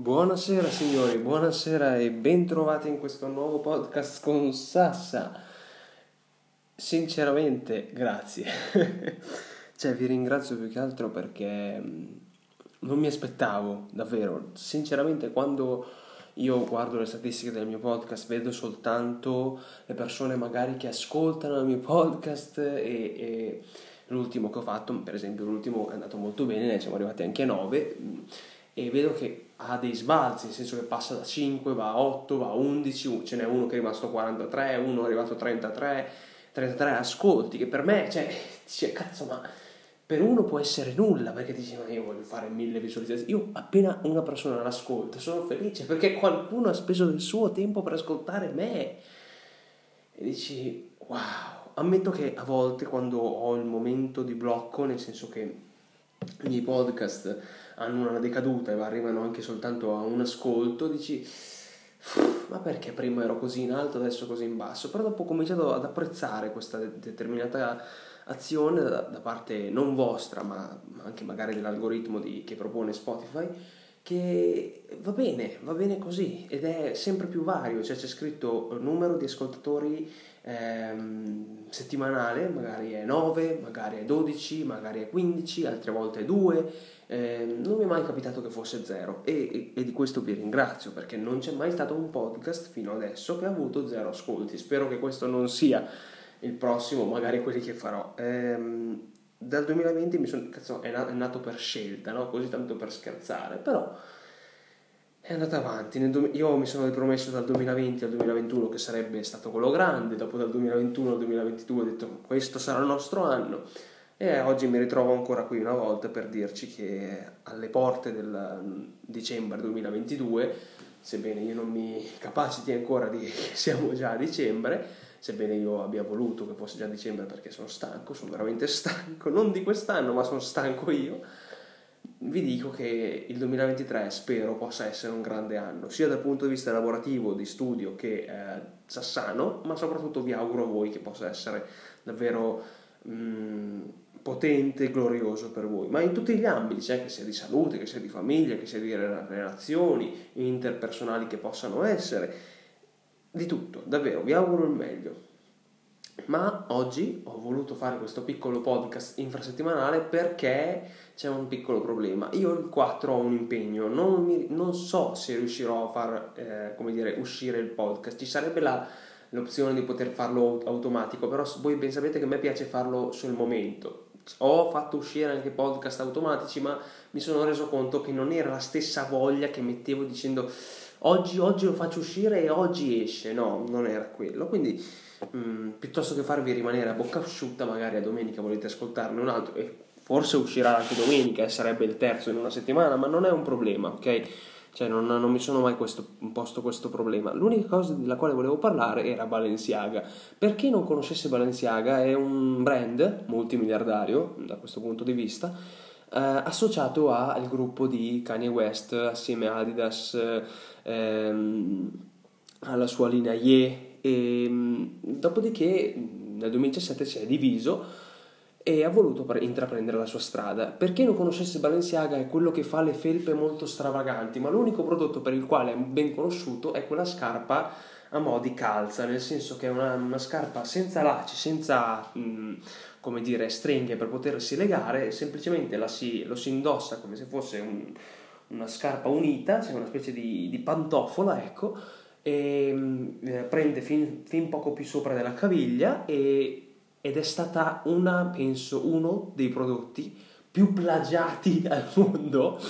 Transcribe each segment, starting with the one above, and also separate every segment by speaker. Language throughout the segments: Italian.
Speaker 1: Buonasera signori, buonasera e bentrovati in questo nuovo podcast con Sassa. Sinceramente, grazie. cioè, vi ringrazio più che altro perché mm, non mi aspettavo, davvero. Sinceramente, quando io guardo le statistiche del mio podcast, vedo soltanto le persone magari che ascoltano il mio podcast e, e l'ultimo che ho fatto, per esempio, l'ultimo è andato molto bene, ne siamo arrivati anche a 9 e vedo che ha dei sbalzi, nel senso che passa da 5, va a 8, va a 11, ce n'è uno che è rimasto a 43, uno è arrivato a 33, 33 ascolti, che per me, cioè, dice, cazzo, ma per uno può essere nulla, perché dici, ma io voglio fare mille visualizzazioni. Io appena una persona l'ascolta, sono felice, perché qualcuno ha speso del suo tempo per ascoltare me. E dici, wow, ammetto che a volte quando ho il momento di blocco, nel senso che i miei podcast hanno una decaduta e arrivano anche soltanto a un ascolto, dici ma perché prima ero così in alto, adesso così in basso? Però dopo ho cominciato ad apprezzare questa determinata azione da, parte non vostra, ma anche magari dell'algoritmo di, che propone Spotify, che va bene, va bene così ed è sempre più vario, cioè c'è scritto numero di ascoltatori ehm, settimanale, magari è 9, magari è 12, magari è 15, altre volte è 2, eh, non mi è mai capitato che fosse 0 e, e, e, di questo vi ringrazio perché non c'è mai stato un podcast fino adesso che ha avuto 0 ascolti, spero che questo non sia il prossimo, magari quelli che farò. Ehm, dal 2020 mi sono, cazzo, è, nato per scelta, no? così tanto per scherzare, però è andata avanti. io mi sono ripromesso dal 2020 al 2021 che sarebbe stato quello grande, dopo dal 2021 al 2022 ho detto questo sarà il nostro anno e oggi mi ritrovo ancora qui una volta per dirci che alle porte del dicembre 2022, sebbene io non mi capaciti ancora di che siamo già a dicembre, sebbene io abbia voluto che fosse già dicembre perché sono stanco, sono veramente stanco, non di quest'anno ma sono stanco io, vi dico che il 2023 spero possa essere un grande anno, sia dal punto di vista lavorativo, di studio che eh, sassano, ma soprattutto vi auguro a voi che possa essere davvero mh, mm, potente e glorioso per voi, ma in tutti gli ambiti, cioè che sia di salute, che sia di famiglia, che sia di relazioni interpersonali che possano essere, di tutto, davvero, vi auguro il meglio. Ma oggi ho voluto fare questo piccolo podcast infrasettimanale perché c'è un piccolo problema. Io il 4 ho un impegno, non, mi, non so se riuscirò a far eh, dire, uscire il podcast. Ci sarebbe la, l'opzione di poter farlo automatico, però voi ben sapete che a me piace farlo sul momento. Ho fatto uscire anche podcast automatici, ma mi sono reso conto che non era la stessa voglia che mettevo dicendo oggi, oggi lo faccio uscire e oggi esce. No, non era quello. Quindi mh, mm, piuttosto che farvi rimanere a bocca asciutta, magari a domenica volete ascoltarne un altro e forse uscirà anche domenica e sarebbe il terzo in una settimana, ma non è un problema, ok? Cioè non, non mi sono mai questo, posto questo problema. L'unica cosa della quale volevo parlare era Balenciaga. Per chi non conoscesse Balenciaga è un brand multimiliardario da questo punto di vista eh, associato al gruppo di Kanye West assieme a Adidas ehm, alla sua linea Ye e ehm, dopodiché nel 2017 si è diviso e ha voluto intraprendere la sua strada. Per chi non conoscesse Balenciaga è quello che fa le felpe molto stravaganti, ma l'unico prodotto per il quale è ben conosciuto è quella scarpa a mo' di calza, nel senso che è una, una scarpa senza lacci, senza mh, come dire, stringhe per potersi legare, semplicemente si, lo si indossa come se fosse un, una scarpa unita, cioè una specie di, di pantofola, ecco, e mh, prende fin, fin poco più sopra della caviglia e ed è stata una, penso, uno dei prodotti più plagiati al mondo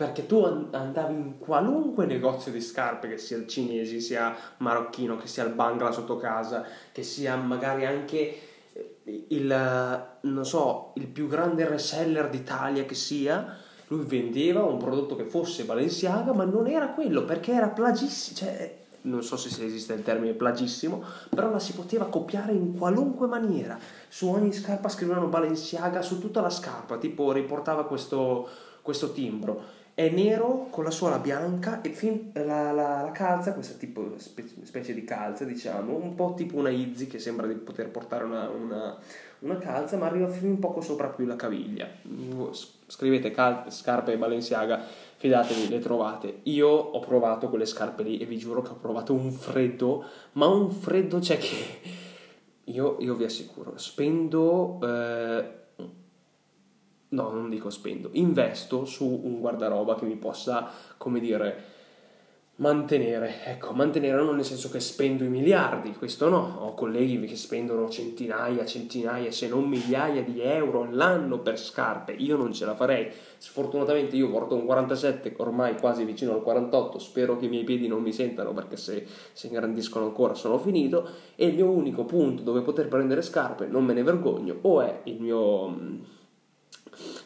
Speaker 1: perché tu andavi in qualunque negozio di scarpe, che sia il cinese, sia marocchino, che sia il Bangla sotto casa, che sia magari anche eh, il, non so, il più grande reseller d'Italia che sia, lui vendeva un prodotto che fosse Balenciaga, ma non era quello, perché era plagissimo, cioè non so se esiste il termine plagissimo, però la si poteva copiare in qualunque maniera. Su ogni scarpa scrivevano Balenciaga, su tutta la scarpa, tipo riportava questo, questo timbro. È nero con la suola bianca e fin, la, la, la, calza, questa tipo specie di calza, diciamo, un po' tipo una Izzy che sembra di poter portare una, una, una calza, ma arriva fin poco sopra più la caviglia. Scrivete cal- scarpe Balenciaga fidatevi, le trovate. Io ho provato quelle scarpe lì e vi giuro che ho provato un freddo, ma un freddo c'è che io, io vi assicuro, spendo... Eh, no, non dico spendo, investo su un guardaroba che mi possa, come dire, mantenere, ecco, mantenere non nel senso che spendo i miliardi, questo no, ho colleghi che spendono centinaia, centinaia, se non migliaia di euro all'anno per scarpe, io non ce la farei, sfortunatamente io porto un 47, ormai quasi vicino al 48, spero che i miei piedi non mi sentano perché se si ingrandiscono ancora sono finito, e il mio unico punto dove poter prendere scarpe, non me ne vergogno, o è il mio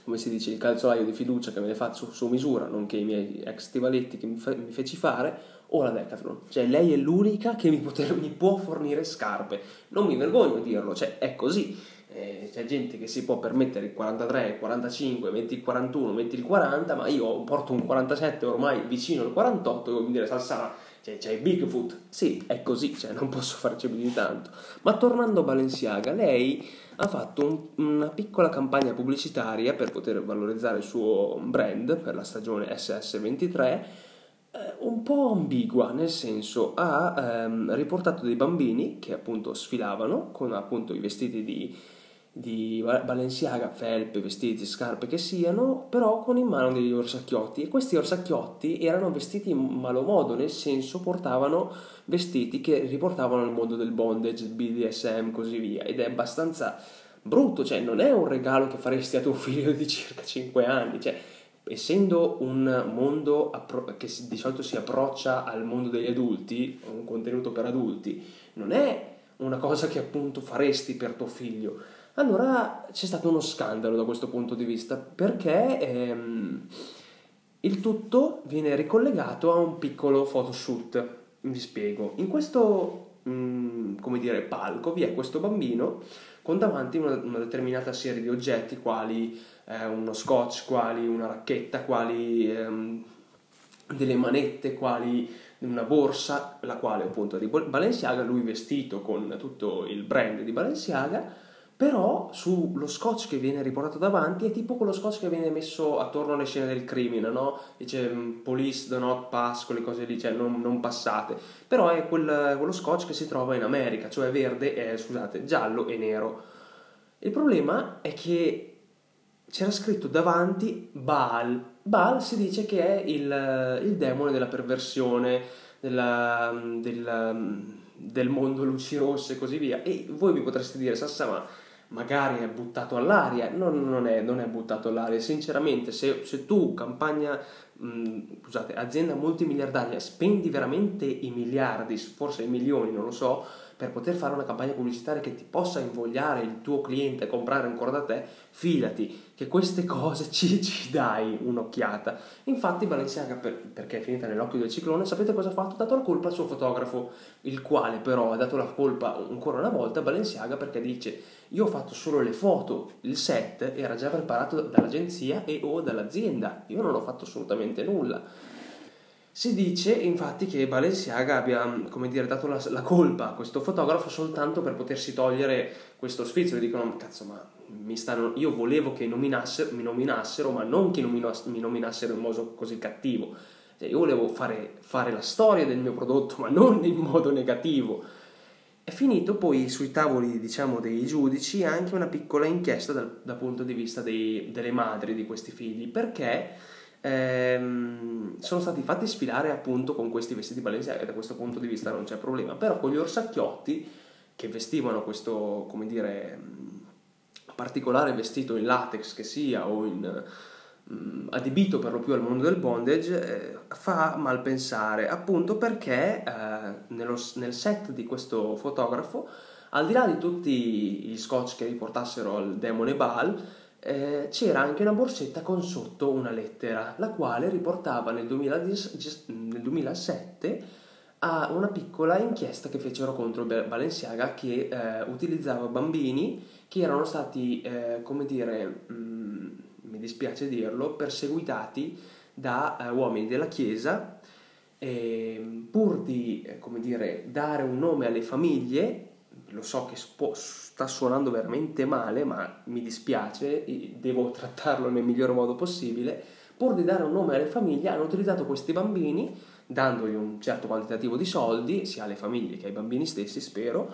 Speaker 1: come si dice, il calzolaio di fiducia che me ne faccio su misura, nonché i miei ex stivaletti che mi, fe- mi feci fare, o la Decathlon. Cioè, lei è l'unica che mi, poter, mi, può fornire scarpe. Non mi vergogno a dirlo, cioè, è così. Eh, c'è gente che si può permettere il 43, il 45, metti il 41, metti il 40, ma io porto un 47 ormai vicino al 48 e vuol dire Salsana, cioè c'è Bigfoot. Sì, è così, cioè, non posso farci più di tanto. Ma tornando a Balenciaga, lei ha fatto un, una piccola campagna pubblicitaria per poter valorizzare il suo brand per la stagione SS23 eh, un po' ambigua, nel senso ha ehm, riportato dei bambini che appunto sfilavano con appunto i vestiti di, di Balenciaga, felpe, vestiti, scarpe che siano, però con in mano degli orsacchiotti. E questi orsacchiotti erano vestiti in malo modo, nel senso portavano vestiti che riportavano al mondo del bondage, BDSM, così via, ed è abbastanza brutto, cioè non è un regalo che faresti a tuo figlio di circa 5 anni, cioè essendo un mondo appro- che di solito si approccia al mondo degli adulti, un contenuto per adulti, non è una cosa che appunto faresti per tuo figlio. Allora c'è stato uno scandalo da questo punto di vista perché ehm, il tutto viene ricollegato a un piccolo photoshoot vi spiego. In questo, mh, mm, come dire, palco vi è questo bambino con davanti una, una determinata serie di oggetti, quali eh, uno scotch, quali una racchetta, quali ehm, delle manette, quali una borsa, la quale appunto è di Balenciaga, lui vestito con tutto il brand di Balenciaga però sullo scotch che viene riportato davanti è tipo quello scotch che viene messo attorno alle scene del crimine, no? Dice mm, police do not pass, quelle cose lì, cioè non, non passate. Però è quel, quello scotch che si trova in America, cioè verde, eh, scusate, giallo e nero. Il problema è che c'era scritto davanti Baal. Baal si dice che è il, il demone della perversione, della, mm, del, mm, del mondo luci rosse e così via. E voi mi potreste dire, Sassa, ma magari è buttato all'aria, non, non, è, non è, buttato all'aria, sinceramente se, se tu campagna, mh, scusate, azienda multimiliardaria spendi veramente i miliardi, forse i milioni, non lo so, per poter fare una campagna pubblicitaria che ti possa invogliare il tuo cliente a comprare ancora da te, fidati che queste cose ci, ci dai un'occhiata. Infatti Balenciaga, per, perché è finita nell'occhio del ciclone, sapete cosa ha fatto? Ha dato la colpa al suo fotografo, il quale però ha dato la colpa ancora una volta a Balenciaga perché dice io ho fatto solo le foto, il set era già preparato dall'agenzia e o dall'azienda, io non ho fatto assolutamente nulla. Si dice infatti che Balenciaga abbia, come dire, dato la, la, colpa a questo fotografo soltanto per potersi togliere questo sfizio. E dicono, cazzo, ma stanno, io volevo che nominassero, mi nominassero, ma non che mi nominassero in modo così cattivo. Cioè, io volevo fare, fare la storia del mio prodotto, ma non in modo negativo. È finito poi sui tavoli, diciamo, dei giudici anche una piccola inchiesta dal, dal punto di vista dei, delle madri di questi figli, perché ehm, sono stati fatti sfilare appunto con questi vestiti Balenciaga da questo punto di vista non c'è problema, però con gli orsacchiotti che vestivano questo, come dire, particolare vestito in latex che sia o in mh, adibito per lo più al mondo del bondage eh, fa mal pensare. Appunto perché eh, nello, nel set di questo fotografo al di là di tutti gli scotch che riportassero al demone Baal eh, c'era anche una borsetta con sotto una lettera, la quale riportava nel, 2010, nel 2007 a una piccola inchiesta che fecero contro Balenciaga che eh, utilizzava bambini che erano stati, eh, come dire, mh, mm, mi dispiace dirlo, perseguitati da eh, uomini della Chiesa pur di, eh, come dire, dare un nome alle famiglie lo so che sta suonando veramente male, ma mi dispiace, devo trattarlo nel miglior modo possibile, pur di dare un nome alle famiglie, hanno utilizzato questi bambini, dandogli un certo quantitativo di soldi, sia alle famiglie che ai bambini stessi, spero,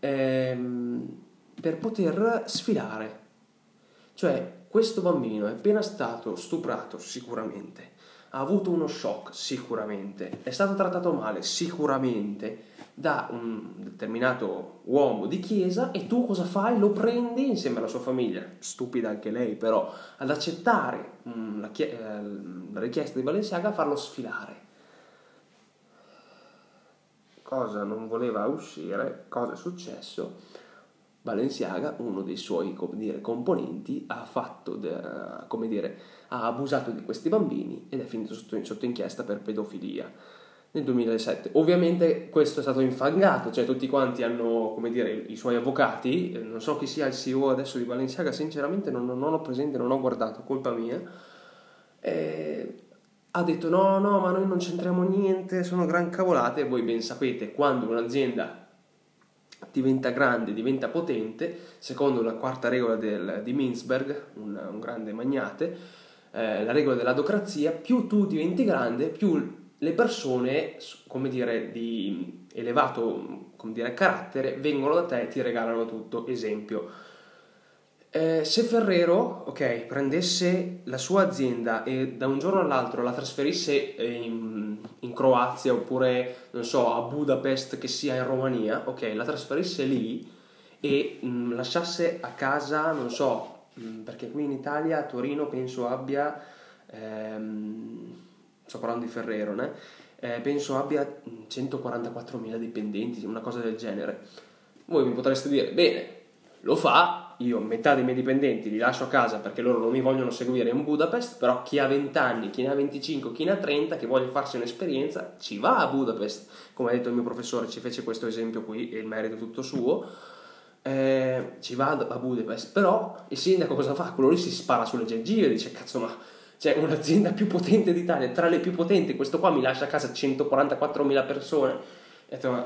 Speaker 1: ehm, per poter sfilare. Cioè, questo bambino è appena stato stuprato, sicuramente, ha avuto uno shock, sicuramente, è stato trattato male, sicuramente, da un determinato uomo di chiesa e tu cosa fai? Lo prendi insieme alla sua famiglia, stupida anche lei però, ad accettare mm, la, chie- eh, la richiesta di Balenciaga a farlo sfilare. Cosa non voleva uscire, cosa è successo? Balenciaga, uno dei suoi dire, componenti, ha, fatto come dire, ha abusato di questi bambini ed è finito sotto, sotto inchiesta per pedofilia. Nel 2007. Ovviamente questo è stato infangato, cioè tutti quanti hanno, come dire, i suoi avvocati, non so chi sia il CEO adesso di Balenciaga, sinceramente non, non ho presente, non ho guardato, colpa mia, e ha detto no, no, ma noi non c'entriamo niente, sono gran cavolate, voi ben sapete, quando un'azienda diventa grande, diventa potente, secondo la quarta regola del, di Mintzberg, un, un grande magnate, eh, la regola dell'adocrazia, più tu diventi grande, più le persone, come dire, di elevato come dire, carattere vengono da te e ti regalano tutto. Esempio, eh, se Ferrero, ok, prendesse la sua azienda e da un giorno all'altro la trasferisse in, in, Croazia oppure, non so, a Budapest che sia in Romania, ok, la trasferisse lì e mh, mm, lasciasse a casa, non so, mh, mm, perché qui in Italia, Torino, penso abbia, ehm, sto parlando di Ferrero, né? Eh, penso abbia 144.000 dipendenti, una cosa del genere. Voi mi potreste dire, bene, lo fa, io metà dei miei dipendenti li lascio a casa perché loro non mi vogliono seguire in Budapest, però chi ha 20 anni, chi ne ha 25, chi ne ha 30, che voglia farsi un'esperienza, ci va a Budapest. Come ha detto il mio professore, ci fece questo esempio qui e il merito è tutto suo. Eh, ci va a Budapest, però il sindaco cosa fa? Quello lì si spara sulle gengive, dice cazzo ma c'è un'azienda più potente d'Italia, tra le più potenti, questo qua mi lascia a casa 144.000 persone. E detto, ma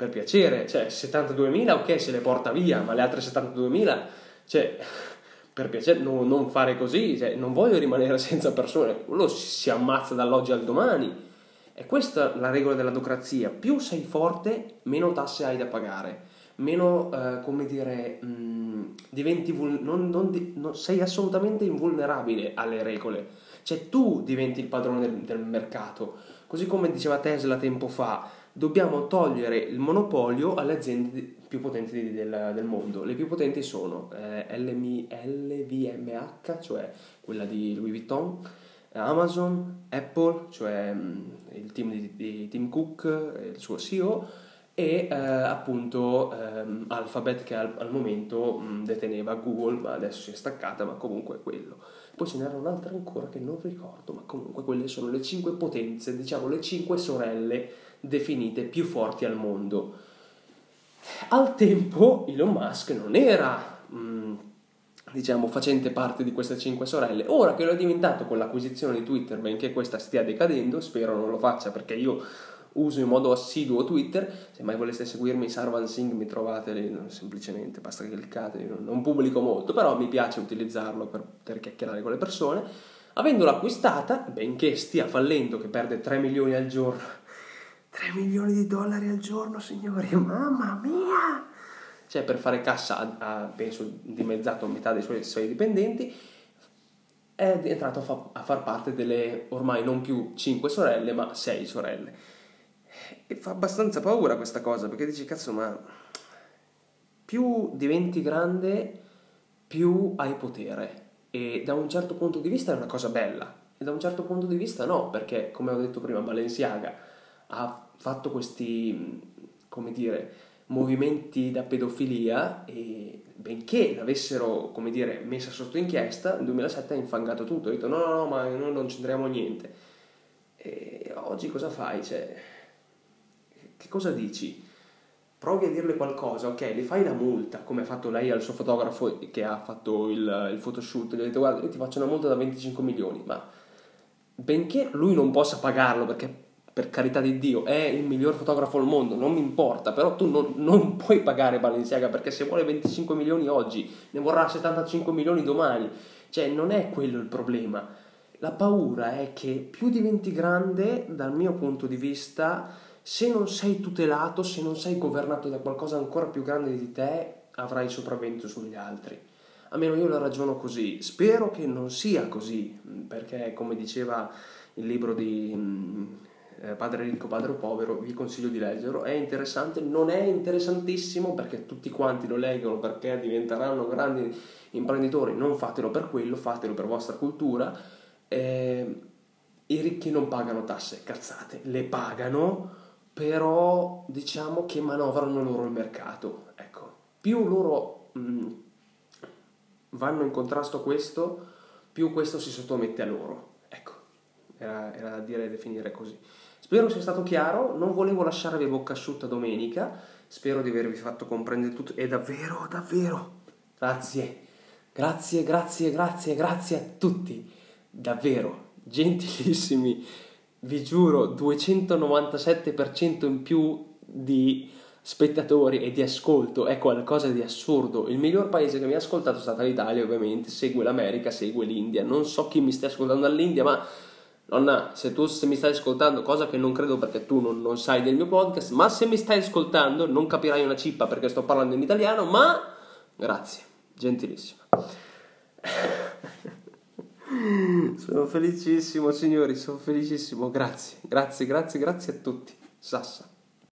Speaker 1: per piacere, cioè 72.000 ok se le porta via, ma le altre 72.000, cioè per piacere no, non fare così, cioè, non voglio rimanere senza persone, quello si ammazza dall'oggi al domani. E questa è la regola dell'adocrazia, più sei forte, meno tasse hai da pagare, meno, eh, come dire, mh, diventi vul- non, non, non, sei assolutamente invulnerabile alle regole, cioè tu diventi il padrone del, del mercato, così come diceva Tesla tempo fa, dobbiamo togliere il monopolio alle aziende più potenti del, del mondo. Le più potenti sono eh, LMI, LVMH, cioè quella di Louis Vuitton, Amazon, Apple, cioè mm, il team di, di, Tim Cook, il suo CEO, e eh, appunto ehm, Alphabet che al, al momento mh, mm, deteneva Google, ma adesso si è staccata, ma comunque è quello. Poi ce n'era un'altra ancora che non ricordo, ma comunque quelle sono le cinque potenze, diciamo le cinque sorelle definite più forti al mondo. Al tempo Elon Musk non era, mm, diciamo, facente parte di queste cinque sorelle. Ora che lo è diventato con l'acquisizione di Twitter, benché questa stia decadendo, spero non lo faccia perché io uso in modo assiduo Twitter. Se mai voleste seguirmi, Sarvan Singh, mi trovate lì, semplicemente basta che cliccate. Non pubblico molto, però mi piace utilizzarlo per, per chiacchierare con le persone. Avendola acquistata, benché stia fallendo, che perde 3 milioni al giorno 3 milioni di dollari al giorno, signori, mamma mia! Cioè, per fare cassa ha, penso, dimezzato metà dei suoi, suoi dipendenti, è entrato a, fa, a, far parte delle ormai non più 5 sorelle, ma 6 sorelle. E fa abbastanza paura questa cosa, perché dici, cazzo, ma più diventi grande, più hai potere. E da un certo punto di vista è una cosa bella, e da un certo punto di vista no, perché, come ho detto prima, Balenciaga ha fatto questi, come dire, movimenti da pedofilia e benché l'avessero, come dire, messa sotto inchiesta, nel 2007 ha infangato tutto, ha detto no, no, no, ma noi non c'entriamo niente. E oggi cosa fai? Cioè, che cosa dici? Provi a dirle qualcosa, ok, le fai la multa, come ha fatto lei al suo fotografo che ha fatto il, il photoshoot, gli ha detto guarda, io ti faccio una multa da 25 milioni, ma benché lui non possa pagarlo perché per carità di Dio, è il miglior fotografo al mondo, non mi importa, però tu non, non, puoi pagare Balenciaga perché se vuole 25 milioni oggi, ne vorrà 75 milioni domani, cioè non è quello il problema. La paura è che più diventi grande, dal mio punto di vista, se non sei tutelato, se non sei governato da qualcosa ancora più grande di te, avrai sopravvento sugli altri. Almeno io la ragiono così. Spero che non sia così, perché come diceva il libro di mm, eh, Padre ricco, padre povero, vi consiglio di leggerlo, è interessante, non è interessantissimo perché tutti quanti lo leggono perché diventeranno grandi imprenditori, non fatelo per quello, fatelo per vostra cultura. Eh, I ricchi non pagano tasse, cazzate, le pagano, però diciamo che manovrano loro il mercato. Ecco, più loro mh, mm, vanno in contrasto a questo, più questo si sottomette a loro. Ecco, era, era da dire e definire così. Spero sia stato chiaro, non volevo lasciarvi bocca asciutta domenica, spero di avervi fatto comprendere tutto e davvero, davvero, grazie, grazie, grazie, grazie, grazie a tutti, davvero, gentilissimi, vi giuro, 297% in più di spettatori e di ascolto è qualcosa di assurdo. Il miglior paese che mi ha ascoltato è stata l'Italia, ovviamente, segue l'America, segue l'India. Non so chi mi stia ascoltando dall'India, ma Nonna, se tu se mi stai ascoltando, cosa che non credo perché tu non, non, sai del mio podcast, ma se mi stai ascoltando non capirai una cippa perché sto parlando in italiano, ma grazie, gentilissima. sono felicissimo, signori, sono felicissimo, grazie, grazie, grazie, grazie a tutti. Sassa.